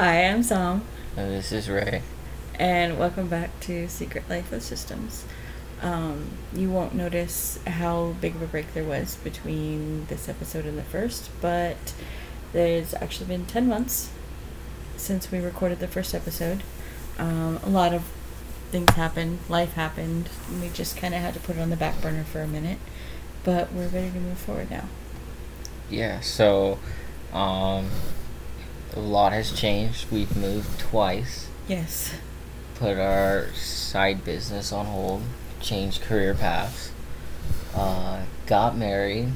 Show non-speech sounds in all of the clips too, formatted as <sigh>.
Hi, I'm Sam, And this is Ray. and welcome back to Secret Life of Systems. Um, you won't notice how big of a break there was between this episode and the first, but there's actually been 10 months since we recorded the first episode. Um, a lot of things happened, life happened, and we just kind of had to put it on the back burner for a minute, but we're ready to move forward now. Yeah, so um a lot has changed. We've moved twice, Yes. put our side business on hold, changed career paths, uh, got married.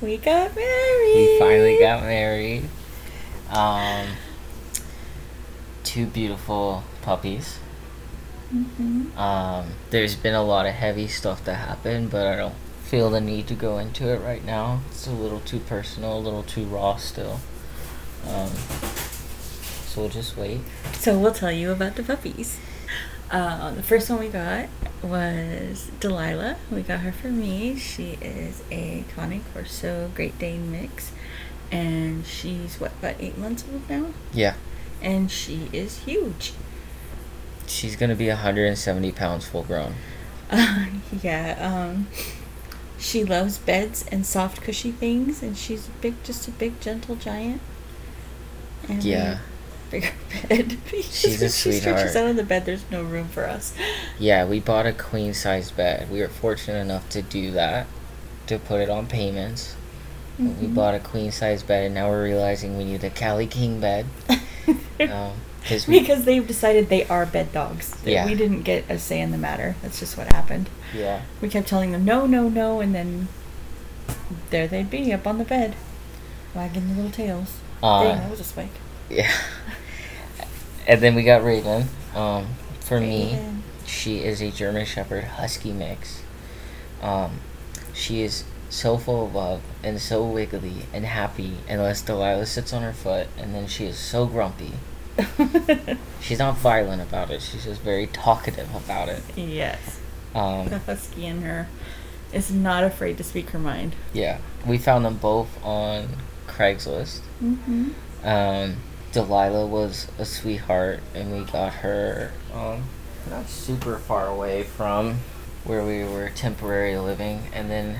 We got married! We finally got married. Um two beautiful puppies. hmm Um, there's been a lot of heavy stuff that happened, but I don't feel the need to go into it right now. It's a little too personal, a little too raw still. Um, so we'll just wait. So we'll tell you about the puppies. Uh, the first one we got was Delilah. We got her for me. She is a Cane Corso Great Dane mix, and she's what about eight months old now, Yeah, and she is huge. she's gonna be 170 pounds full grown. Uh, <laughs> yeah. Um, she loves beds and soft, cushy things, and she's a big, just a big, gentle giant. And Yeah. <laughs> Bigger bed. <laughs> She's a She stretches sweetheart. out on the bed. There's no room for us. <laughs> Yeah, we bought a queen size bed. We were fortunate enough to do that, to put it on payments. We Mhm. bought a queen size bed, and now we're realizing we need a Cali King bed. Um, we, because they've decided they are bed dogs. Yeah. We didn't get a say in the matter. That's just what happened. yeah. We kept telling them no, no, no, and then there they'd be up on the bed, wagging their little tails. Uh, Dang, that was a spike. Yeah. And then we got Raven. Um, for me, she is a German Shepherd Husky mix. Um, she is so full of love and so wiggly and happy unless Delilah sits on her foot, and then she is so grumpy. <laughs> She's not violent about it. She's just very talkative about it. yes. Um, The husky in her is not afraid to speak her mind. yeah, we found them both on Craigslist. Mm-hmm. Um, Delilah was a sweetheart, and we got her um, not super far away from where we were temporarily living, and then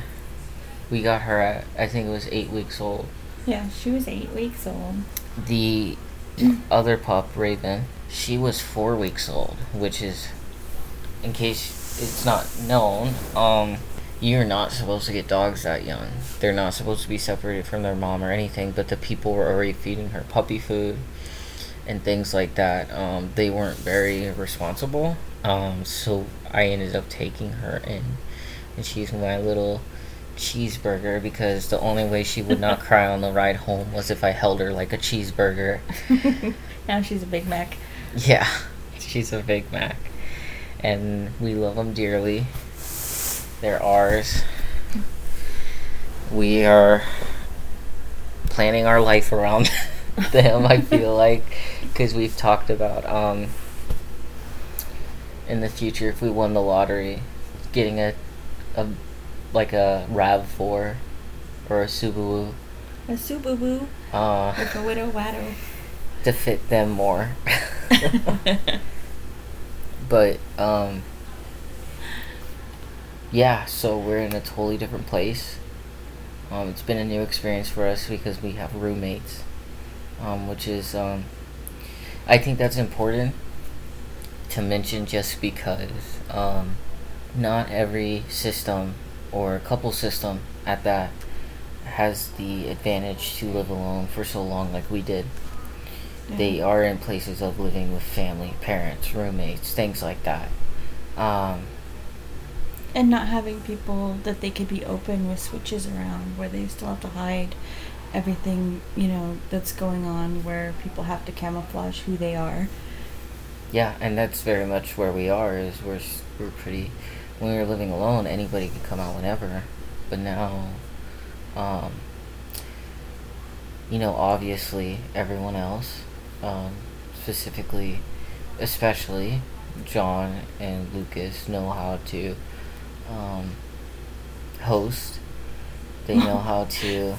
we got her at I think it was eight weeks old. Yeah, she was eight weeks old. The <clears throat> other pup, Raven, she was four weeks old, which is, in case it's not known, um, you're not supposed to get dogs that young. They're not supposed to be separated from their mom or anything, but the people were already feeding her puppy food and things like that. Um, they weren't very responsible. Um, so I ended up taking her in, and she's my little cheeseburger because the only way she would not cry on the ride home was if I held her like a cheeseburger. <laughs> now she's a Big Mac. Yeah, she's a Big Mac. And we love them dearly. They're ours. We are planning our life around <laughs> them, I feel <laughs> like. Because we've talked about, um, in the future, if we won the lottery, getting a, a like a RAV4 or a Subaru A Subaru uh, with a widow watto. to fit them more. <laughs> but um yeah so we're in a totally different place. Um it's been a new experience for us because we have roommates um which is um i think that's important to mention just because um not every system or couple system at that has the advantage to live alone for so long like we did. They are in places of living with family, parents, roommates, things like that. Um, and not having people that they could be open with switches around where they still have to hide everything you know that's going on where people have to camouflage who they are yeah, and that's very much where we are. Is we're we're pretty. When we were living alone, anybody could come out whenever, but now, um, you know, obviously everyone else, um, specifically, especially John and Lucas, know how to um, host. They know <laughs> how to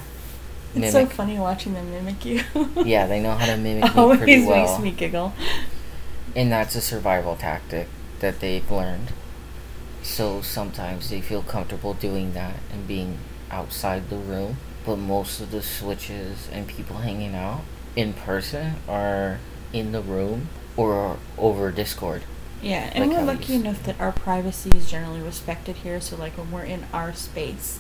It's so funny watching them mimic you. <laughs> yeah, they know how to <laughs> mimic me pretty well. Always makes me giggle. And that's a survival tactic that they've learned. So sometimes they feel comfortable doing that and being outside the room. But most of the switches and people hanging out in person are in the room or over Discord. Yeah, and Like we're lucky enough that our privacy is generally respected here. So, like, when we're in our space,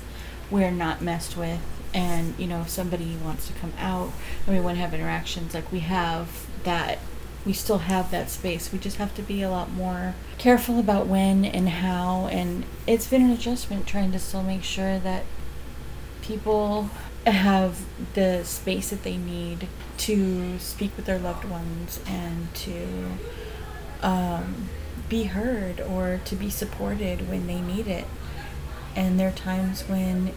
we're not messed with. And, you know, if somebody wants to come out and we want to have interactions, like, we have that, we still have that space. We just have to be a lot more careful about when and how. And it's been an adjustment trying to still make sure that people have the space that they need to speak with their loved ones and to um, be heard or to be supported when they need it. And there are times when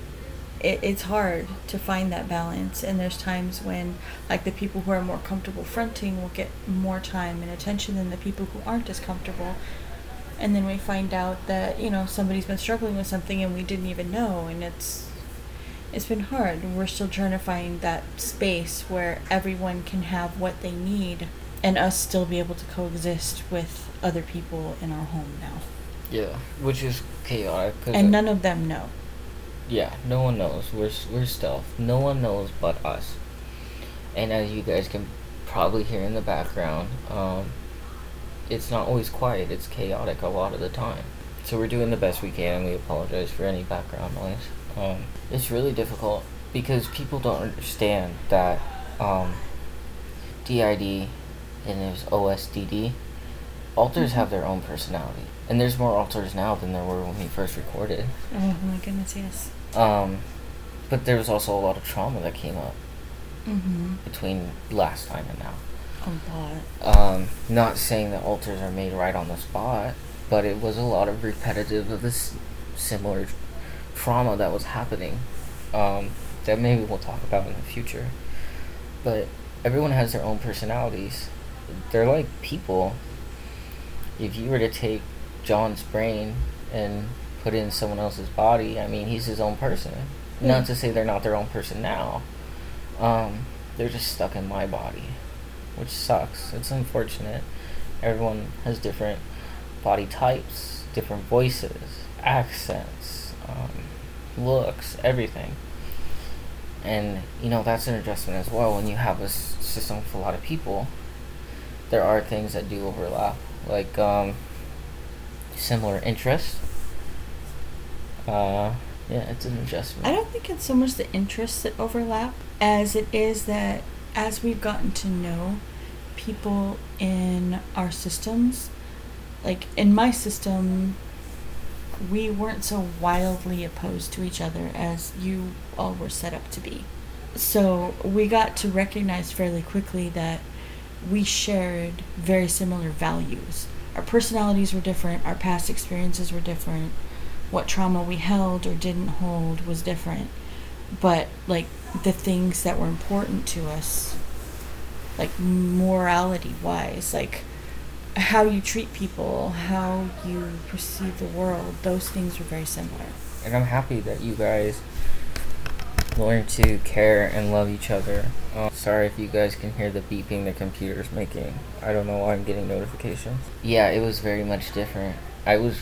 it, it's hard to find that balance. And there's times when, like, the people who are more comfortable fronting will get more time and attention than the people who aren't as comfortable. And then we find out that, you know, somebody's been struggling with something and we didn't even know. And it's it's been hard. We're still trying to find that space where everyone can have what they need and us still be able to coexist with other people in our home now. Yeah, which is chaotic. 'cause And none of them know. Yeah, no one knows. We're we're stealth. No one knows but us. And as you guys can probably hear in the background, um, it's not always quiet. It's chaotic a lot of the time. So we're doing the best we can, we apologize for any background noise. Um, it's really difficult because people don't understand that um, DID and there's OSDD. Alters have their own personality, and there's more alters now than there were when we first recorded. Oh my goodness, yes. Um, but there was also a lot of trauma that came up Mm-hmm. between last time and now. A lot. Um, not saying that alters are made right on the spot, but it was a lot of repetitive of this similar trauma that was happening. Um, that maybe we'll talk about in the future. But everyone has their own personalities. They're like people. If you were to take John's brain and put it in someone else's body, I mean, he's his own person. Yeah. Not to say they're not their own person now. Um, they're just stuck in my body, which sucks. It's unfortunate. Everyone has different body types, different voices, accents, um, looks, everything. And, you know, that's an adjustment as well. When you have a s- system with a lot of people, there are things that do overlap, like um, similar interests. Uh, yeah, it's an adjustment. I don't think it's so much the interests that overlap as it is that as we've gotten to know people in our systems, like in my system, we weren't so wildly opposed to each other as you all were set up to be. So we got to recognize fairly quickly that we shared very similar values. Our personalities were different, our past experiences were different, what trauma we held or didn't hold was different. But like the things that were important to us, like morality wise, like how you treat people, how you perceive the world, those things were very similar. and I'm happy that you guys learn to care and love each other. Um, sorry if you guys can hear the beeping the computer's making. I don't know why I'm getting notifications. Yeah, it was very much different. I was,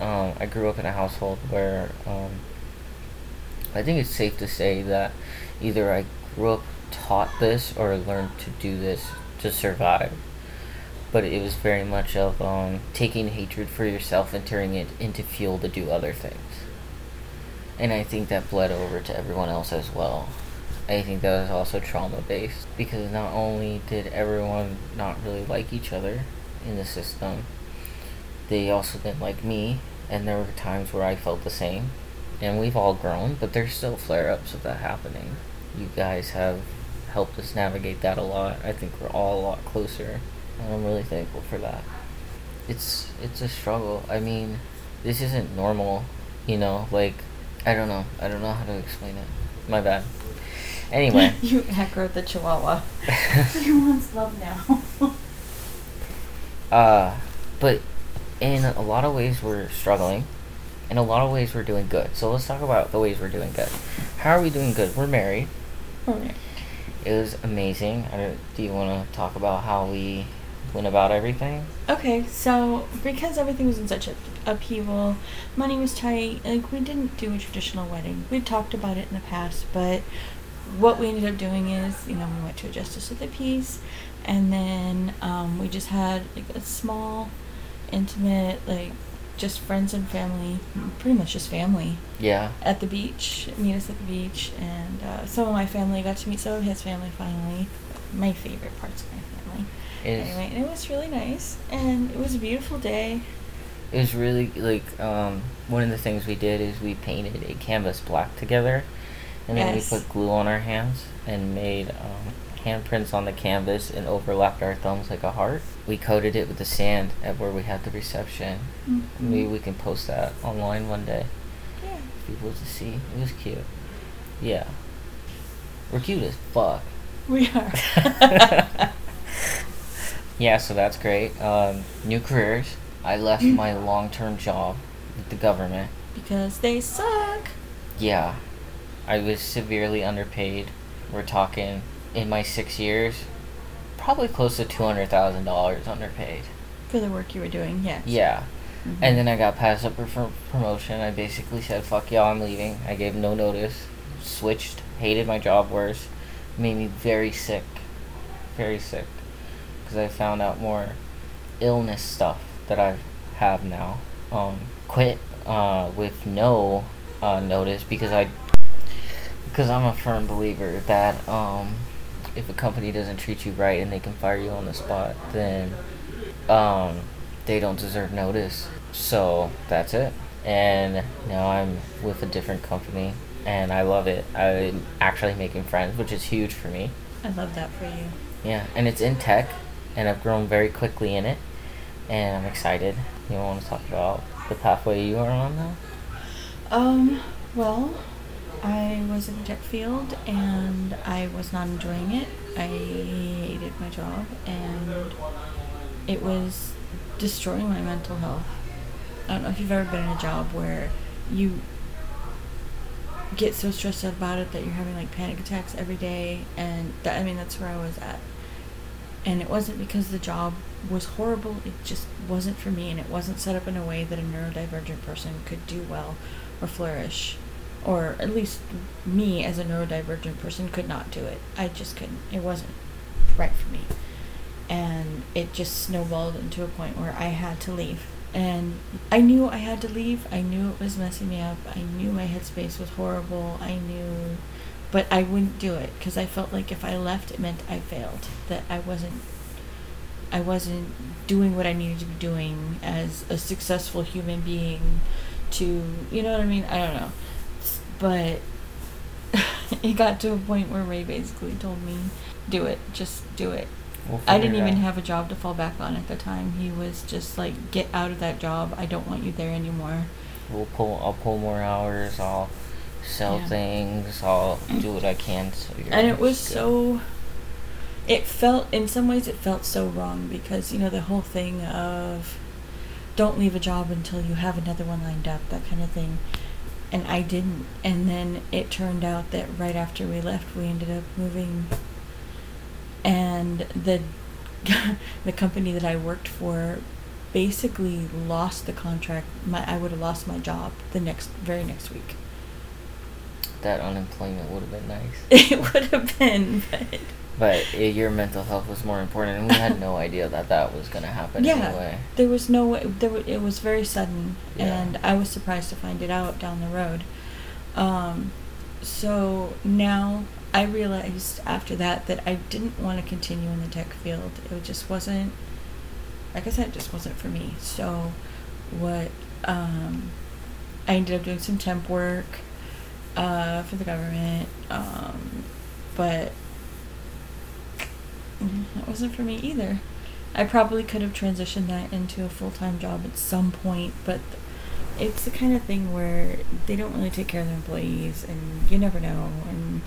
um, I grew up in a household where um, I think it's safe to say that either I grew up taught this or learned to do this to survive. But it was very much of um, taking hatred for yourself and turning it into fuel to do other things. And I think that bled over to everyone else as well. I think that was also trauma based because not only did everyone not really like each other in the system, they also didn't like me, and there were times where I felt the same. And we've all grown, but there's still flare ups of that happening. You guys have helped us navigate that a lot. I think we're all a lot closer, and I'm really thankful for that. It's it's a struggle. I mean, this isn't normal, you know. Like, I don't know. I don't know how to explain it. My bad. Anyway. <laughs> you aggro the chihuahua. <laughs> Everyone's love now. <laughs> Uh, but in a lot of ways we're struggling. In a lot of ways we're doing good. So let's talk about the ways we're doing good. How are we doing good? We're married. Correct. It was amazing. I don't, do you want to talk about how we went about everything? Okay, so because everything was in such a upheaval, money was tight. Like we didn't do a traditional wedding. We talked about it in the past, but what we ended up doing is, you know, we went to a justice of the peace, and then um, we just had like a small, intimate, like just friends and family, pretty much just family Yeah. at the beach, meet us at the beach, and uh, some of my family got to meet some of his family finally. My favorite parts of my family. It Anyway, and it was really nice, and it was a beautiful day. it was really like um, one of the things we did is we painted a canvas black together, and then Yes. we put glue on our hands and made um, handprints on the canvas and overlapped our thumbs like a heart. We coated it with the sand at where we had the reception. Mhm. Maybe we can post that online one day. Yeah. people to see. It was cute. Yeah. We're cute as fuck. We are. <laughs> yeah, so that's great. Um, new careers. I left my long term job with the government. because they suck. Yeah. I was severely underpaid. We're talking in my six years, probably close to $200,000 underpaid. For the work you were doing, Yeah. Yeah. Mhm. And then I got passed up for promotion. I basically said, fuck y'all, I'm leaving. I gave no notice. Switched. Hated my job worse. Made me very sick. Very sick. Because I found out more illness stuff that I have now. Um, quit uh, with no uh, notice because I. Because I'm a firm believer that um, if a company doesn't treat you right and they can fire you on the spot, then um, they don't deserve notice. So that's it. And now I'm with a different company and I love it. I'm actually making friends, which is huge for me. I love that for you. Yeah, and it's in tech and I've grown very quickly in it and I'm excited. You want to talk about the pathway you are on now? Um, well, I was in tech field and I was not enjoying it. I hated my job and it was destroying my mental health. I don't know if you've ever been in a job where you get so stressed out about it that you're having like panic attacks every day and that I mean that's where I was at. And it wasn't because the job was horrible, it just wasn't for me and it wasn't set up in a way that a neurodivergent person could do well or flourish. Or at least me as a neurodivergent person could not do it. I just couldn't. It wasn't right for me. And it just snowballed into a point where I had to leave. And I knew I had to leave. I knew it was messing me up. I knew my headspace was horrible. I knew but I wouldn't do it because I felt like if I left it meant I failed. That I wasn't I wasn't doing what I needed to be doing as a successful human being to, you know what I mean? I don't know. But <laughs> it got to a point where Ray basically told me, do it, just do it. We'll I didn't even have a job to fall back on at the time. He was just like, get out of that job. I don't want you there anymore. We'll pull. I'll pull more hours. I'll sell Yeah. things. I'll do what I can. So you're and it was good. so it felt in some ways it felt so wrong because you know the whole thing of don't leave a job until you have another one lined up that kind of thing and i didn't. And then it turned out that right after we left we ended up moving. And the <laughs> the company that i worked for basically lost the contract. My i would have lost my job the next very next week. That unemployment would have been nice. <laughs> it would have been but But your mental health was more important, and we had no <laughs> idea that that was gonna happen yeah, anyway. there was no way. There wa it was very sudden, Yeah. and I was surprised to find it out down the road. Um, so now I realized after that that I didn't want to continue in the tech field. It just wasn't. Like I said, it just wasn't for me. So, what um, I ended up doing some temp work uh, for the government, um, but that wasn't for me either. I probably could have transitioned that into a full time job at some point, but it's the kind of thing where they don't really take care of their employees, and you never know, and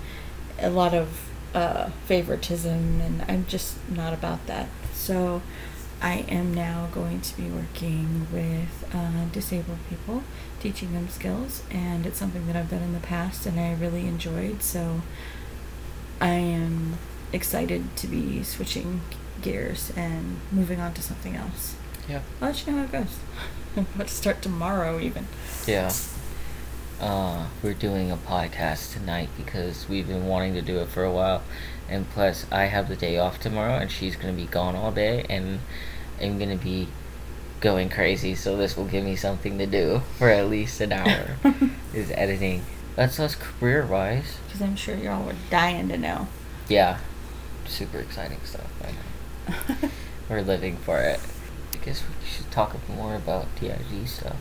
a lot of uh, favoritism, and I'm just not about that. So I am now going to be working with uh, disabled people, teaching them skills, and it's something that I've done in the past and I really enjoyed. So I am excited to be switching gears and moving on to something else. Yeah. I'll let you know how it goes. <laughs> I'm about to start tomorrow, even. Yeah. Uh, we're doing a podcast tonight because we've been wanting to do it for a while. And plus, I have the day off tomorrow, and she's going to be gone all day, and I'm going to be going crazy. So, this will give me something to do <laughs> for at least an hour <laughs> is editing. That's us career wise. Because I'm sure y'all were dying to know. Yeah. Super exciting stuff. I know. <laughs> We're living for it. I guess we should talk more about DID stuff.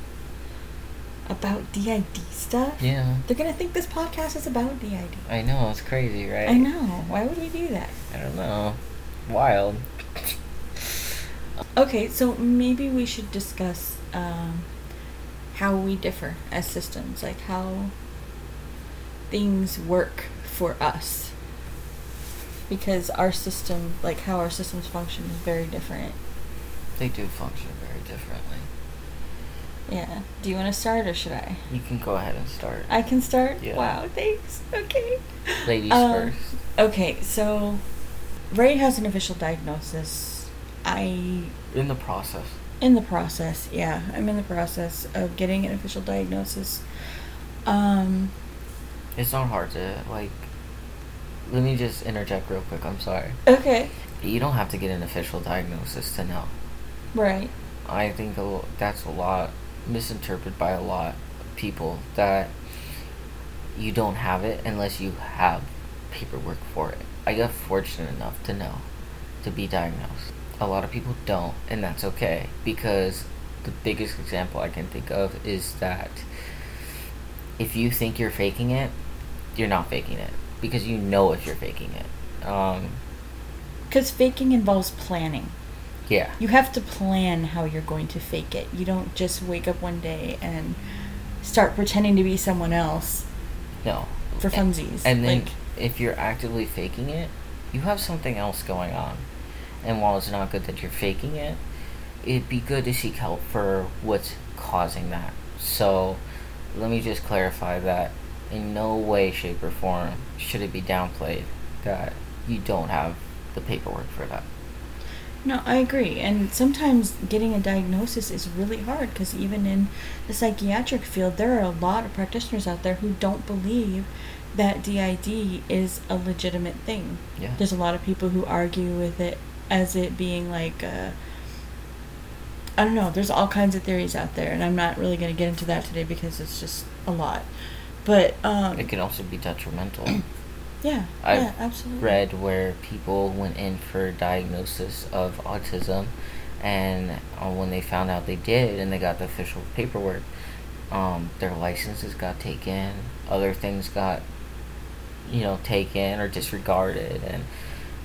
about DID stuff? Yeah. They're going to think this podcast is about DID. I know, it's crazy, right? I know. Why would we do that? I don't know. Wild. Okay, so maybe we should discuss um, how we differ as systems, like how things work for us. Because our system, like how our systems function, is very different. They do function very differently. Yeah. Do you want to start or should I? You can go ahead and start. I can start? Yeah. Wow, thanks. Okay. Ladies Um, first. Okay, so Ray has an official diagnosis. I In the process. in the process yeah i'm in the process of getting an official diagnosis um It's not hard to, like. Let me just interject real quick. I'm sorry. okay You don't have to get an official diagnosis to know. right I think a that's a lot misinterpreted by a lot of people that you don't have it unless you have paperwork for it. I got fortunate enough to know to be diagnosed. A lot of people don't, and that's okay because the biggest example I can think of is that if you think you're faking it, you're not faking it because you know if you're faking it. Um, because faking involves planning yeah. you have to plan how you're going to fake it you don't just wake up one day and start pretending to be someone else No. for funsies And then like if you're actively faking it, you have something else going on. And while it's not good that you're faking it, it'd be good to seek help for what's causing that. So let me just clarify that in no way, shape, or form should it be downplayed that you don't have the paperwork for that. No, I agree. And sometimes getting a diagnosis is really hard because even in the psychiatric field, there are a lot of practitioners out there who don't believe that DID is a legitimate thing. Yeah. There's a lot of people who argue with it as it being like a. I don't know. There's all kinds of theories out there, and I'm not really going to get into that today because it's just a lot. But um, It can also be detrimental. <clears throat> yeah, I've yeah, absolutely. read where people went in for diagnosis of autism, and uh, when they found out they did and they got the official paperwork, um, their licenses got taken, other things got, you know, taken or disregarded, and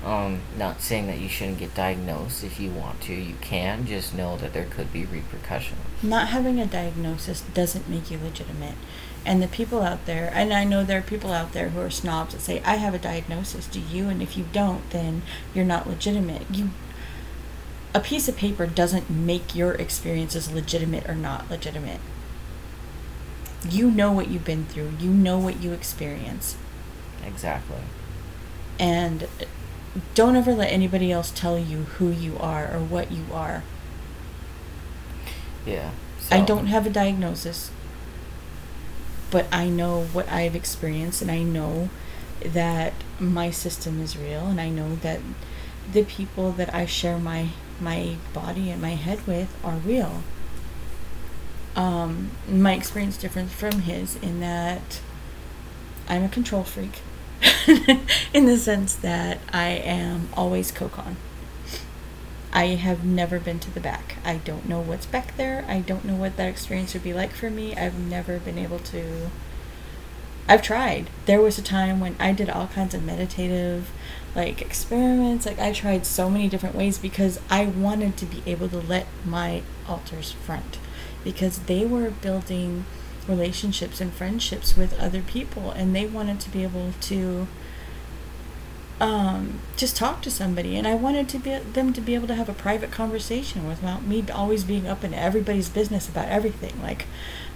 um, not saying that you shouldn't get diagnosed if you want to, you can. Just know that there could be repercussions. not having a diagnosis doesn't make you legitimate. And the people out there, and I know there are people out there who are snobs that say, I have a diagnosis, do you? And if you don't, then you're not legitimate. You a piece of paper doesn't make your experiences legitimate or not legitimate. You know what you've been through. You know what you experience. Exactly. And don't ever let anybody else tell you who you are or what you are. Yeah. I don't have a diagnosis, but I know what I've experienced, and I know that my system is real, and I know that the people that I share my my body and my head with are real. Um, my experience different from his in that I'm a control freak, <laughs> in the sense that I am always cocon. I have never been to the back. I don't know what's back there. I don't know what that experience would be like for me. I've never been able to. I've tried. There was a time when I did all kinds of meditative, like experiments. Like I tried so many different ways because I wanted to be able to let my alters front, because they were building relationships and friendships with other people, and they wanted to be able to um, just talk to somebody. And I wanted to be them to be able to have a private conversation without me always being up in everybody's business about everything. Like,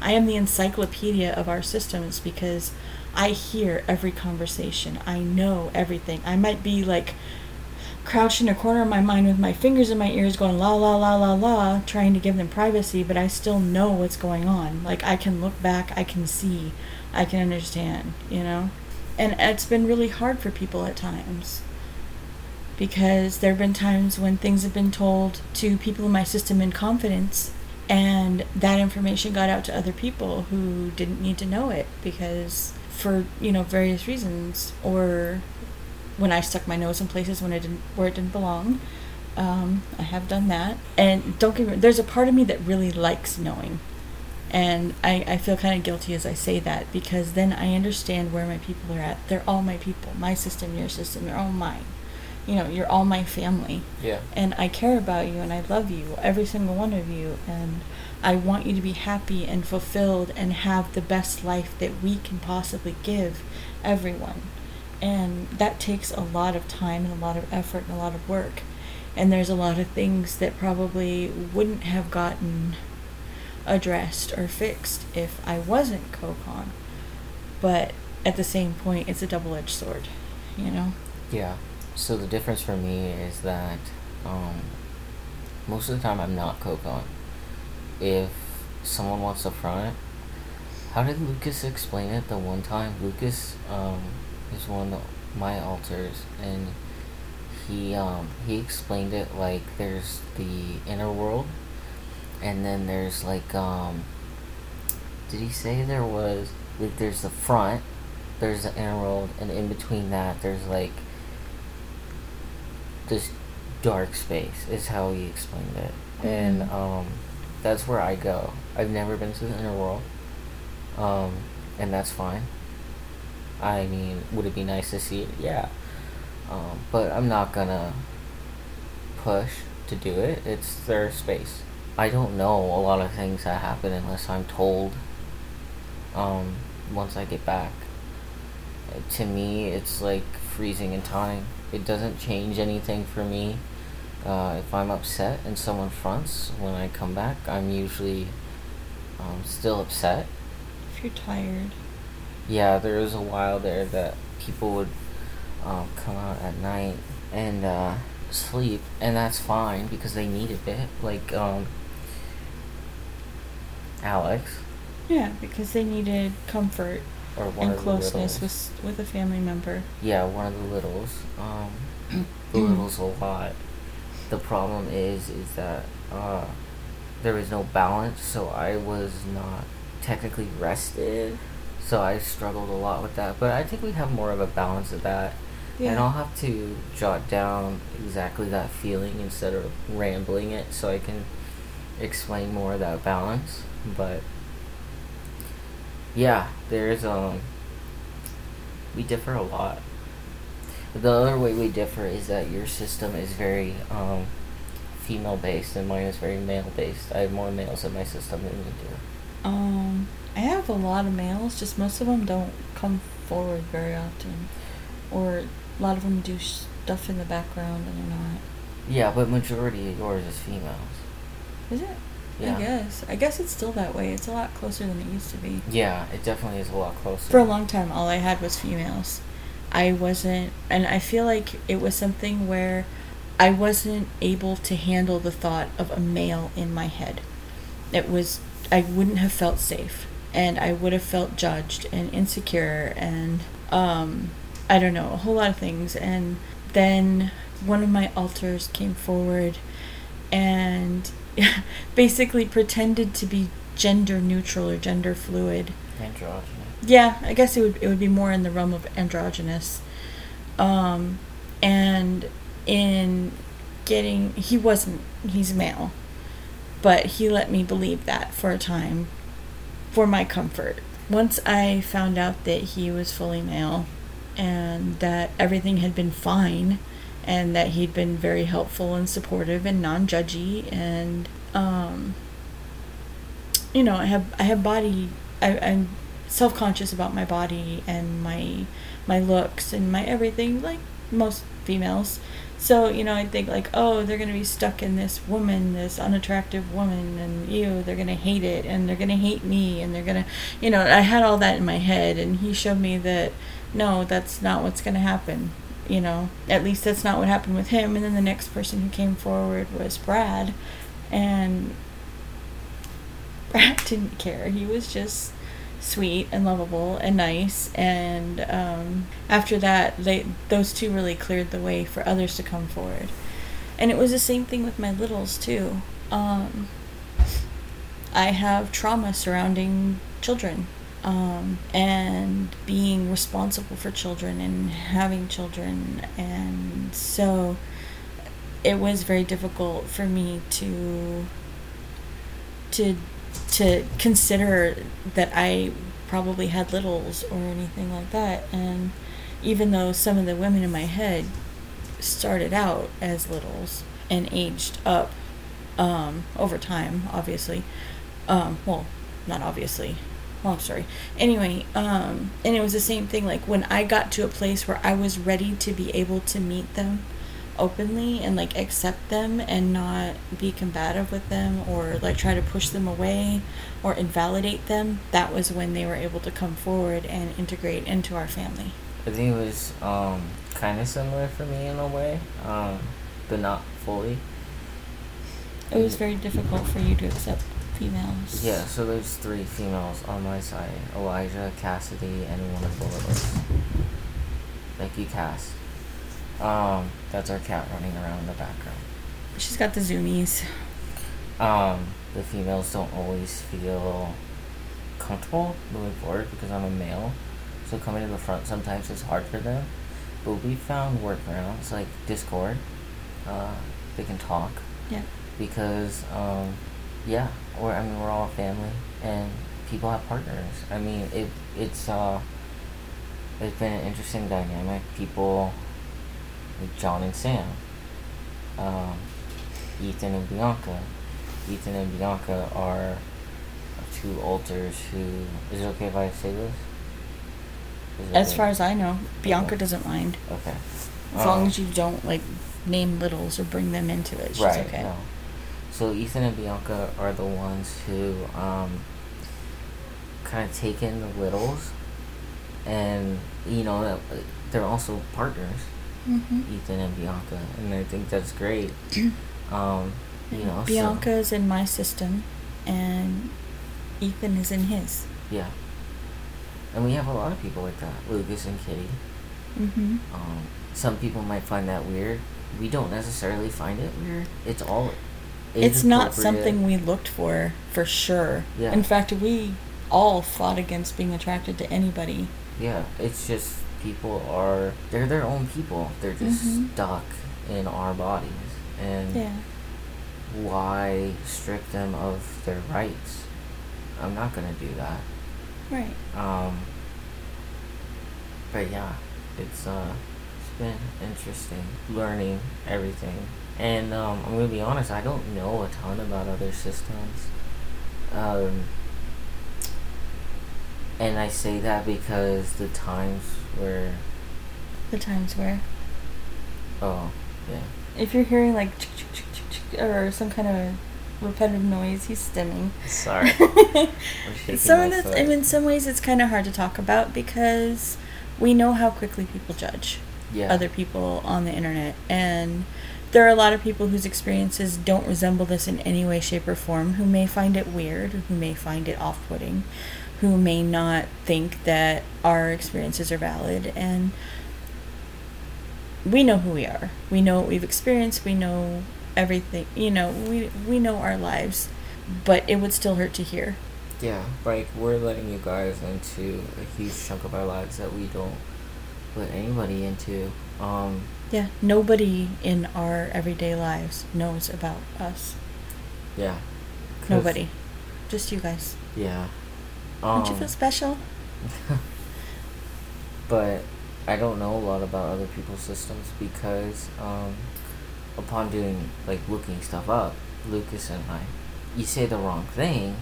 I am the encyclopedia of our systems because I hear every conversation. I know everything. I might be like crouched in a corner of my mind with my fingers in my ears going la la la la la trying to give them privacy but i still know what's going on like i can look back i can see i can understand you know and it's been really hard for people at times because there have been times when things have been told to people in my system in confidence and that information got out to other people who didn't need to know it because for you know various reasons or when I stuck my nose in places when it didn't where it didn't belong. Um, I have done that, and don't get me. There's a part of me that really likes knowing, and I, I feel kind of guilty as I say that because then I understand where my people are at. They're all my people, my system, your system. They're all mine. You know, you're all my family. Yeah. And I care about you, and I love you, every single one of you, and I want you to be happy and fulfilled and have the best life that we can possibly give everyone. And that takes a lot of time and a lot of effort and a lot of work. And there's a lot of things that probably wouldn't have gotten addressed or fixed if I wasn't CoCon. But at the same point, it's a double edged sword, you know? Yeah. So the difference for me is that um, most of the time I'm not CoCon. If someone wants to front it, how did Lucas explain it the one time? Lucas, um, is one of my alters, and he um he explained it like there's the inner world, and then there's like um. Did he say there was like there's the front, there's the inner world, and in between that there's like this dark space is how he explained it, mm-hmm. and um, that's where I go. I've never been to the inner world, um, and that's fine. I mean, would it be nice to see it? Yeah. Um, but I'm not gonna push to do it. It's their space. I don't know a lot of things that happen unless I'm told um, once I get back. To me, it's like freezing in time. It doesn't change anything for me. Uh, if I'm upset and someone fronts when I come back, I'm usually um, still upset. If you're tired yeah, there was a while there that people would um, come out at night and uh, sleep, and that's fine because they needed it. Like um, Alex. Yeah, because they needed comfort or one and closeness with with a family member. Yeah, one of the littles. Um, <clears throat> the littles a lot. The problem is, is that uh, there was no balance, so I was not technically rested so I struggled a lot with that. But I think we have more of a balance of that. Yeah. And I'll have to jot down exactly that feeling instead of rambling it so I can explain more of that balance. But yeah, there's um we differ a lot. The other way we differ is that your system is very um female based and mine is very male based. I have more males in my system than you do. Um I have a lot of males, just most of them don't come forward very often. Or a lot of them do stuff in the background and they're not. Yeah, but majority of yours is females. Is it? Yeah. I guess. I guess it's still that way. It's a lot closer than it used to be. Yeah, it definitely is a lot closer. For a long time, all I had was females. I wasn't, and I feel like it was something where I wasn't able to handle the thought of a male in my head. It was, I wouldn't have felt safe and I would have felt judged and insecure and um, I don't know, a whole lot of things. And then one of my alters came forward and <laughs> basically pretended to be gender neutral or gender fluid. Androgynous. Yeah, I guess it would it would be more in the realm of androgynous. Um, and in getting he wasn't he's male, but he let me believe that for a time for my comfort. Once I found out that he was fully male and that everything had been fine and that he'd been very helpful and supportive and non-judgy and um, you know I have I have body I, I'm self-conscious about my body and my my looks and my everything like most females. So, you know, I think like, oh, they're to be stuck in this woman, this unattractive woman, and you, they're to hate it, and they're to hate me, and they're to, you know, I had all that in my head, and he showed me that, no, that's not what's going to happen. You know, at least that's not what happened with him. And then the next person who came forward was Brad, and Brad <laughs> didn't care. He was just sweet and lovable and nice and um, after that they those two really cleared the way for others to come forward and it was the same thing with my littles too um, i have trauma surrounding children um, and being responsible for children and having children and so it was very difficult for me to to to consider that I probably had littles or anything like that. And even though some of the women in my head started out as littles and aged up um, over time, obviously. Um, well, not obviously. Well, I'm sorry. Anyway, um, and it was the same thing. Like when I got to a place where I was ready to be able to meet them openly and like accept them and not be combative with them or like try to push them away or invalidate them, that was when they were able to come forward and integrate into our family. I think it was um, kind of similar for me in a way, um, but not fully. It was very difficult for you to accept females. Yeah, so there's three females on my side Elijah, Cassidy, and one of the Thank you, Cass. Um, that's our cat running around in the background. She's got the zoomies. Um, the females don't always feel comfortable moving forward because I'm a male. So coming to the front sometimes is hard for them. But we found workarounds like Discord. Uh, they can talk. Yeah. Because, um, yeah, or I mean, we're all a family and people have partners. I mean, it it's uh, it's been an interesting dynamic. People like John and Sam, um, Ethan and Bianca. Ethan and Bianca are two alters who. Is it okay if I say this? As okay? far as I know, Bianca okay. doesn't mind. Okay. As um, long as you don't like name littles or bring them into it, she's right, okay. No. So Ethan and Bianca are the ones who um, kind of take in the littles, and you know they're also partners mm-hmm. Ethan and Bianca, and I think that's great. <clears throat> Um, you know, Bianca is in my system, and Ethan is in his. Yeah, and we have a lot of people like that, Lucas and Kitty. Mm-hmm. Um, some people might find that weird. We don't necessarily find it weird. It's all. It's not something we looked for for sure. Yeah. In fact, we all fought against being attracted to anybody. Yeah, it's just people are they're their own people. They're just mm-hmm. stuck in our bodies, and yeah. why strip them of their rights? I'm not gonna do that. Right. Um. But yeah, it's uh, it's been interesting learning everything, and um, I'm gonna be honest. I don't know a ton about other systems. Um, and I say that because the times where. The times where. Oh, yeah. If you're hearing like or some kind of repetitive noise, he's stimming. Sorry. <laughs> some of the, I mean, in some ways, it's kind of hard to talk about because we know how quickly people judge yeah. other people on the internet, and there are a lot of people whose experiences don't resemble this in any way, shape, or form who may find it weird, who may find it off-putting, who may not think that our experiences are valid and we know who we are. We know what we've experienced. We know everything you know we we know our lives but it would still hurt to hear. Yeah like we're letting you guys into a huge chunk of our lives that we don't let anybody into. Um yeah nobody in our everyday lives knows about us. Yeah. Nobody. Just you guys. Yeah. Don't you feel um, special? <laughs> but I don't know a lot about other people's systems because um, upon doing like looking stuff up, Lucas and I, you say the wrong thing,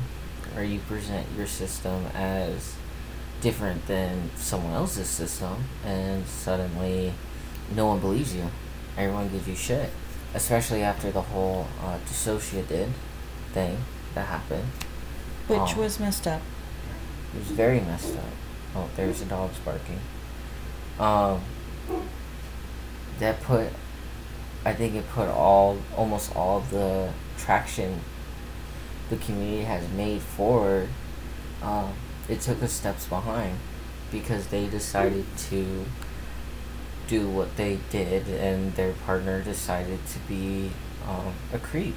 or you present your system as different than someone else's system, and suddenly no one believes you. Everyone gives you shit, especially after the whole uh, DissociaDID thing that happened. Which Oh. was messed up. It was very messed up. Oh, there's the dogs barking. Um, that put, I think it put all, almost all the traction the community has made forward. Um, it took us steps behind because they decided to do what they did, and their partner decided to be um, a creep.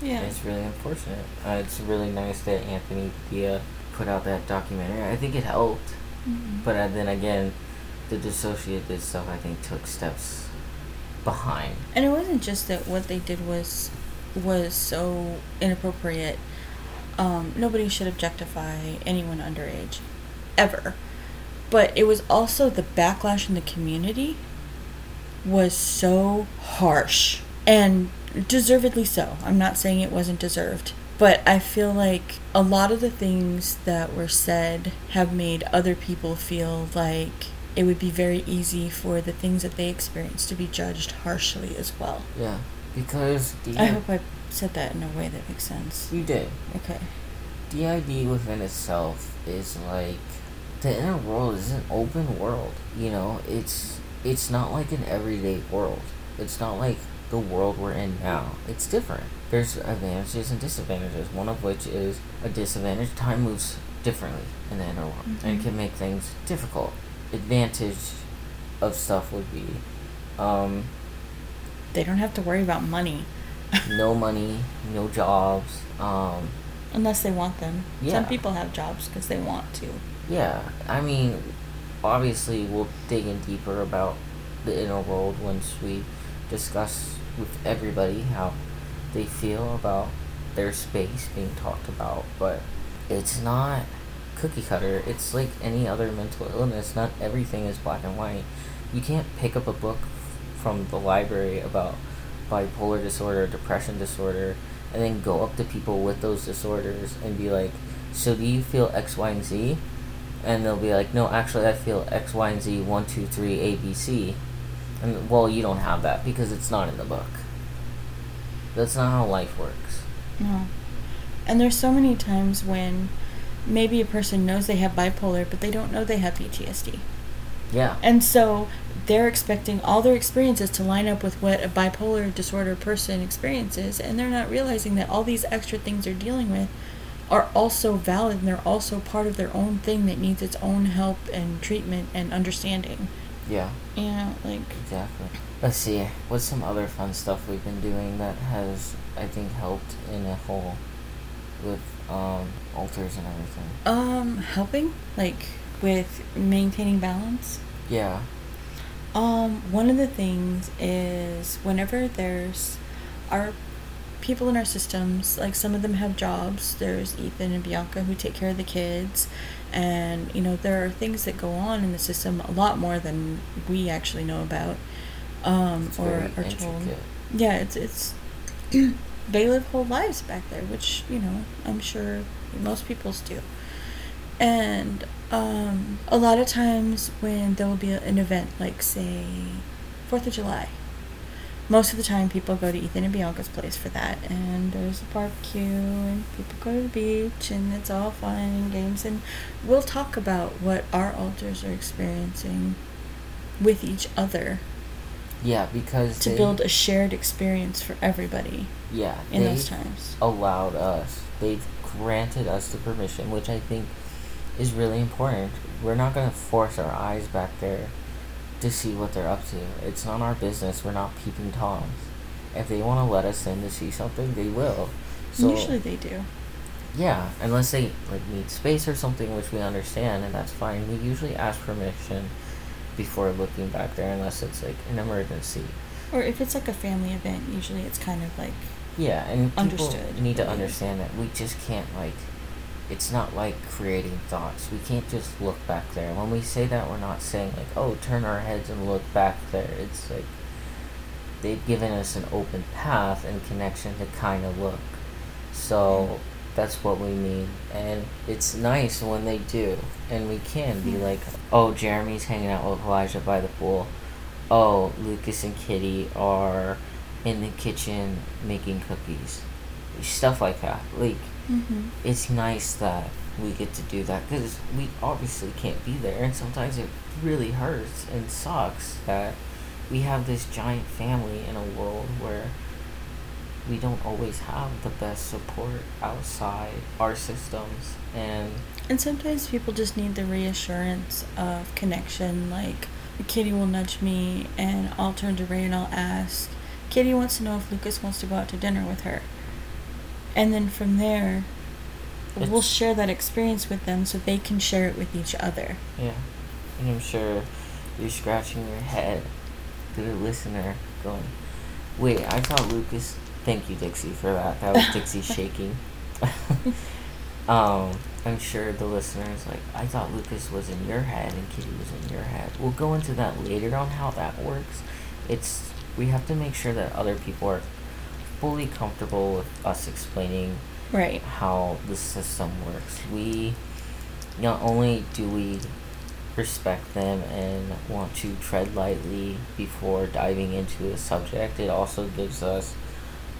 Yeah. It's really unfortunate. Uh, it's really nice that Anthony Dia put out that documentary. I think it helped, Mhm. but uh, then again, the DissociaDID stuff I think took steps behind. And it wasn't just that what they did was was so inappropriate. Um, nobody should objectify anyone underage, ever. But it was also the backlash in the community was so harsh and deservedly so. I'm not saying it wasn't deserved, but I feel like a lot of the things that were said have made other people feel like it would be very easy for the things that they experienced to be judged harshly as well. Yeah, because the I hope I said that in a way that makes sense. you did. Okay. DID within itself is like the inner world is an open world. You know, it's it's not like an everyday world. It's not like the world we're in now. It's different. There's advantages and disadvantages. One of which is a disadvantage. Time moves differently in the inner world, and it Mhm. can make things difficult. Advantage of stuff would be um, They don't have to worry about money <laughs> no money, no jobs. Um, unless they want them. Yeah. Some people have jobs because they want to. Yeah, I mean, obviously we'll dig in deeper about the inner world once we discuss with everybody how they feel about their space being talked about, but it's not cookie cutter. It's like any other mental illness. Not everything is black and white. You can't pick up a book from the library about bipolar disorder, depression disorder, and then go up to people with those disorders and be like, "So do you feel X, Y, and Z?" And they'll be like, "No, actually, I feel X, Y, and Z. One, two, three, A, B, C." And well, you don't have that because it's not in the book. That's not how life works. No. And there's so many times when maybe a person knows they have bipolar, but they don't know they have PTSD. Yeah. And so they're expecting all their experiences to line up with what a bipolar disorder person experiences, and they're not realizing that all these extra things they're dealing with are also valid and they're also part of their own thing that needs its own help and treatment and understanding. Yeah. Know, like Exactly. Let's see. What's some other fun stuff we've been doing that has, I think, helped in a whole with um, alters and everything? um helping like with maintaining balance. Yeah. Um, one of the things is whenever there's our people in our systems, like some of them have jobs. There's Ethan and Bianca who take care of the kids, and you know there are things that go on in the system a lot more than we actually know about, um, It's or are told. Yeah, it's it's <clears throat> they live whole lives back there, which you know I'm sure most people's do. And um, a lot of times when there will be an event, like say Fourth of July, most of the time people go to Ethan and Bianca's place for that, and there's a barbecue, and people go to the beach, and it's all fun and games, and we'll talk about what our alters are experiencing with each other Yeah, because to they, build a shared experience for everybody yeah in those times. allowed us. They've granted us the permission, which I think is really important. We're not gonna force our eyes back there to see what they're up to. It's not our business. We're not peeping toms. If they want to let us in to see something, they will. So Usually they do. Yeah, unless they like need space or something, which we understand, and that's fine. We usually ask permission before looking back there, unless it's like an emergency. Or if it's like a family event, usually it's kind of like Yeah, and people Understood. need to understand that we just can't like. It's not like creating thoughts. We can't just look back there. When we say that, we're not saying like, "Oh, turn our heads and look back there." It's like they've given us an open path and connection to kind of look. So that's what we mean, and it's nice when they do, and we can be hmm. like, "Oh, Jeremy's hanging out with Elijah by the pool." oh, Lucas and Kitty are in the kitchen making cookies. Stuff like that. Like, Mm-hmm. it's nice that we get to do that because we obviously can't be there, and sometimes it really hurts and sucks that we have this giant family in a world where we don't always have the best support outside our systems and And sometimes people just need the reassurance of connection. Like, Kitty will nudge me, and I'll turn to Ray and I'll ask, Kitty wants to know if Lucas wants to go out to dinner with her. And then from there, we'll share that experience with them so they can share it with each other. Yeah. And I'm sure you're scratching your head the listener going, wait, I thought Lucas. Thank you, Dixie, for that. That was Dixie <laughs> shaking. <laughs> um, I'm sure the listener is like, I thought Lucas was in your head and Kitty was in your head. We'll go into that later on how that works. It's we have to make sure that other people are fully comfortable with us explaining Right. how the system works. We not only do we respect them and want to tread lightly before diving into a subject, it also gives us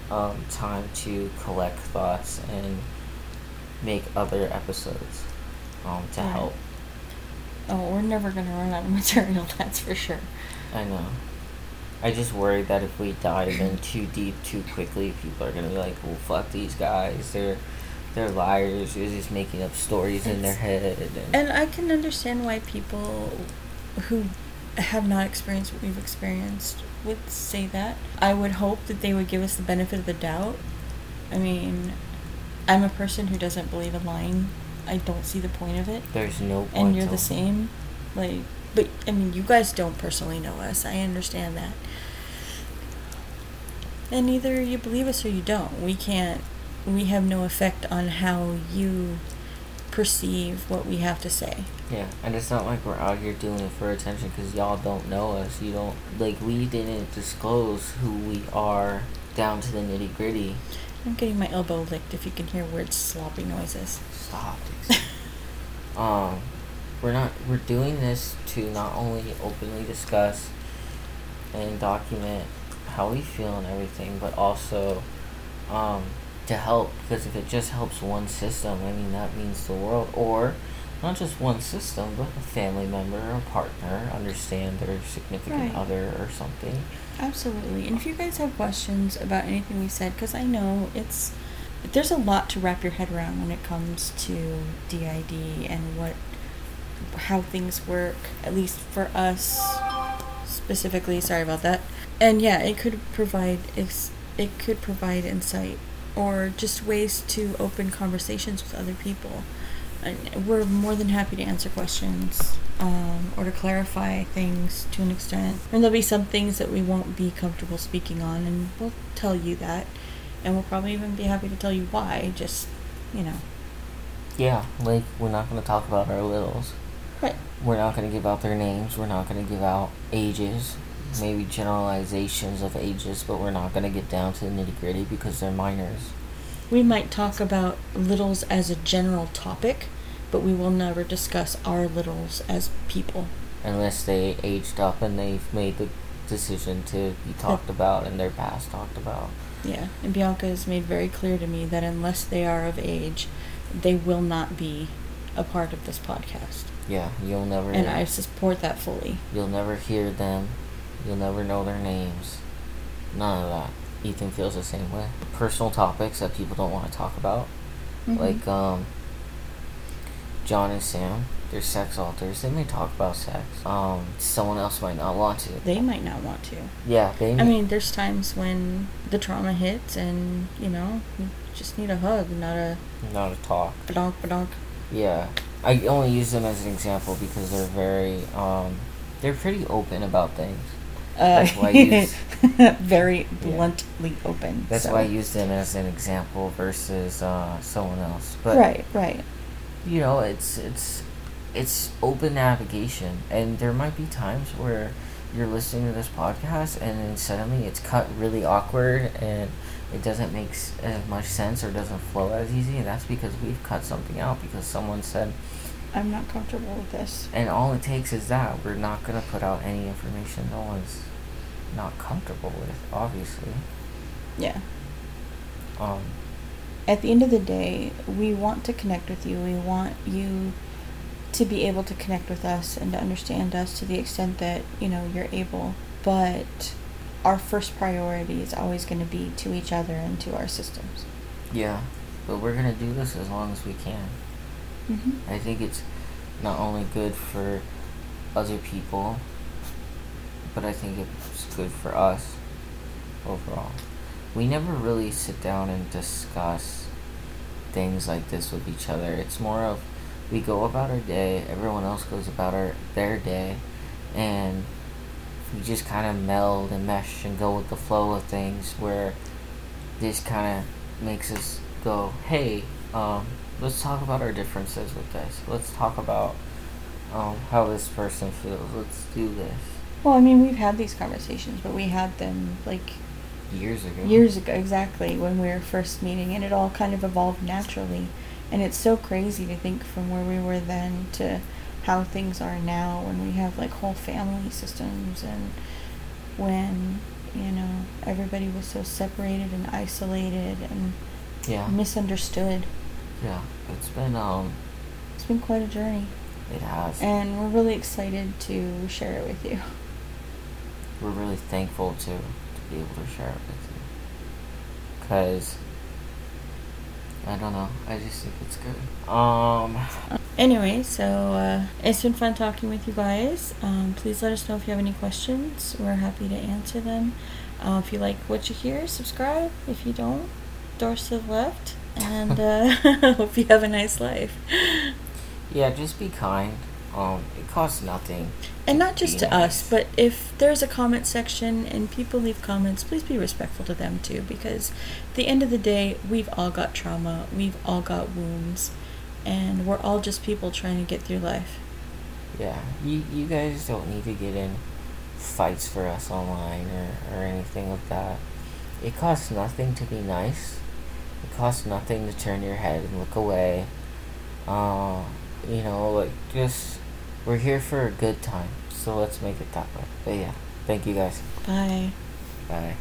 um, time to collect thoughts and make other episodes um, to Right. help. Oh, we're never going to run out of material, <laughs> that's for sure. I know. I just worry that if we dive in too deep too quickly, people are gonna be like, "Well, fuck these guys. They're they're liars. They're just making up stories in their head." And, And I can understand why people who have not experienced what we've experienced would say that. I would hope that they would give us the benefit of the doubt. I mean, I'm a person who doesn't believe in lying. I don't see the point of it. there's no point. And you're the same. Like, but I mean, you guys don't personally know us. I understand that. And either you believe us or you don't. We can't. We have no effect on how you perceive what we have to say. Yeah, and it's not like we're out here doing it for attention because y'all don't know us. You don't like we didn't disclose who we are down to the nitty gritty. I'm getting my elbow licked if you can hear weird sloppy noises. Stop. <laughs> Um, we're not. We're doing this to not only openly discuss and document how we feel and everything, but also um, to help. Because if it just helps one system, I mean that means the world. Or not just one system, but a family member or a partner understand their significant Right. other or something. Absolutely. And if you guys have questions about anything we said, because I know it's there's a lot to wrap your head around when it comes to DID and what how things work. At least for us specifically. Sorry about that. And yeah, it could provide ex- it could provide insight or just ways to open conversations with other people. And we're more than happy to answer questions um, or to clarify things to an extent. And there'll be some things that we won't be comfortable speaking on, and we'll tell you that. And we'll probably even be happy to tell you why, just, you know. Yeah, like we're not going to talk about our littles. Right. We're not going to give out their names. We're not going to give out ages, maybe generalizations of ages, but we're not going to get down to the nitty gritty because they're minors. We might talk about littles as a general topic, but we will never discuss our littles as people. Unless they aged up and they've made the decision to be talked about and their past talked about. Yeah, and Bianca has made very clear to me that unless they are of age, they will not be a part of this podcast. Yeah, you'll never And I support that fully. you'll never hear them. You'll never know their names. None of that. Ethan feels the same way. Personal topics that people don't want to talk about. Mhm. Like um John and Sam, they're sex alters. They may talk about sex. Um, someone else might not want to. they might not want to. Yeah, they. I mean, there's times when the trauma hits and, you know, you just need a hug, not a not a talk. badonk badonk. Yeah, I only use them as an example because they're very um, they're pretty open about things. Uh, That's why <laughs> I use- very bluntly open. That's so. why I use them as an example versus uh, someone else. But right, right. you know, it's it's it's open navigation, and there might be times where you're listening to this podcast, and then suddenly it's cut really awkward, and it doesn't make as much sense or doesn't flow as easy. And that's because we've cut something out because someone said, I'm not comfortable with this. And all it takes is that. We're not going to put out any information no one's not comfortable with, obviously. Yeah. Um, At the end of the day, we want to connect with you. We want you to be able to connect with us and to understand us to the extent that, you know, you're able. But our first priority is always going to be to each other and to our systems. yeah. But we're going to do this as long as we can. Mm-hmm. I think it's not only good for other people, but I think it's good for us overall. We never really sit down and discuss things like this with each other. It's more of we go about our day, everyone else goes about our their day, and we just kind of meld and mesh and go with the flow of things where this kind of makes us go, hey, um, let's talk about our differences with this. Let's talk about um, how this person feels. Let's do this. Well, I mean, we've had these conversations, but we had them like Years ago. years ago, exactly, when we were first meeting, and it all kind of evolved naturally. And it's so crazy to think from where we were then to how things are now when we have like whole family systems and when, you know, everybody was so separated and isolated and Yeah. misunderstood. Yeah. It's been um. It's been quite a journey. It has. And we're really excited to share it with you. We're really thankful to to be able to share it with you. Cause. I don't know. I just think it's good. Um. Anyway, so uh, it's been fun talking with you guys. Um, please let us know if you have any questions. We're happy to answer them. Uh, if you like what you hear, subscribe. If you don't, doors to the left. And uh, <laughs> hope you have a nice life. Yeah. Just be kind. Um. It costs nothing. And not just to us, but if there's a comment section and people leave comments, please be respectful to them too. Because at the end of the day, we've all got trauma, we've all got wounds, and we're all just people trying to get through life. Yeah, you you guys don't need to get in fights for us online or, or anything like that. It costs nothing to be nice. Costs nothing to turn your head and look away. Uh, you know, like just we're here for a good time, so let's make it that way. But yeah, thank you guys. Bye. Bye.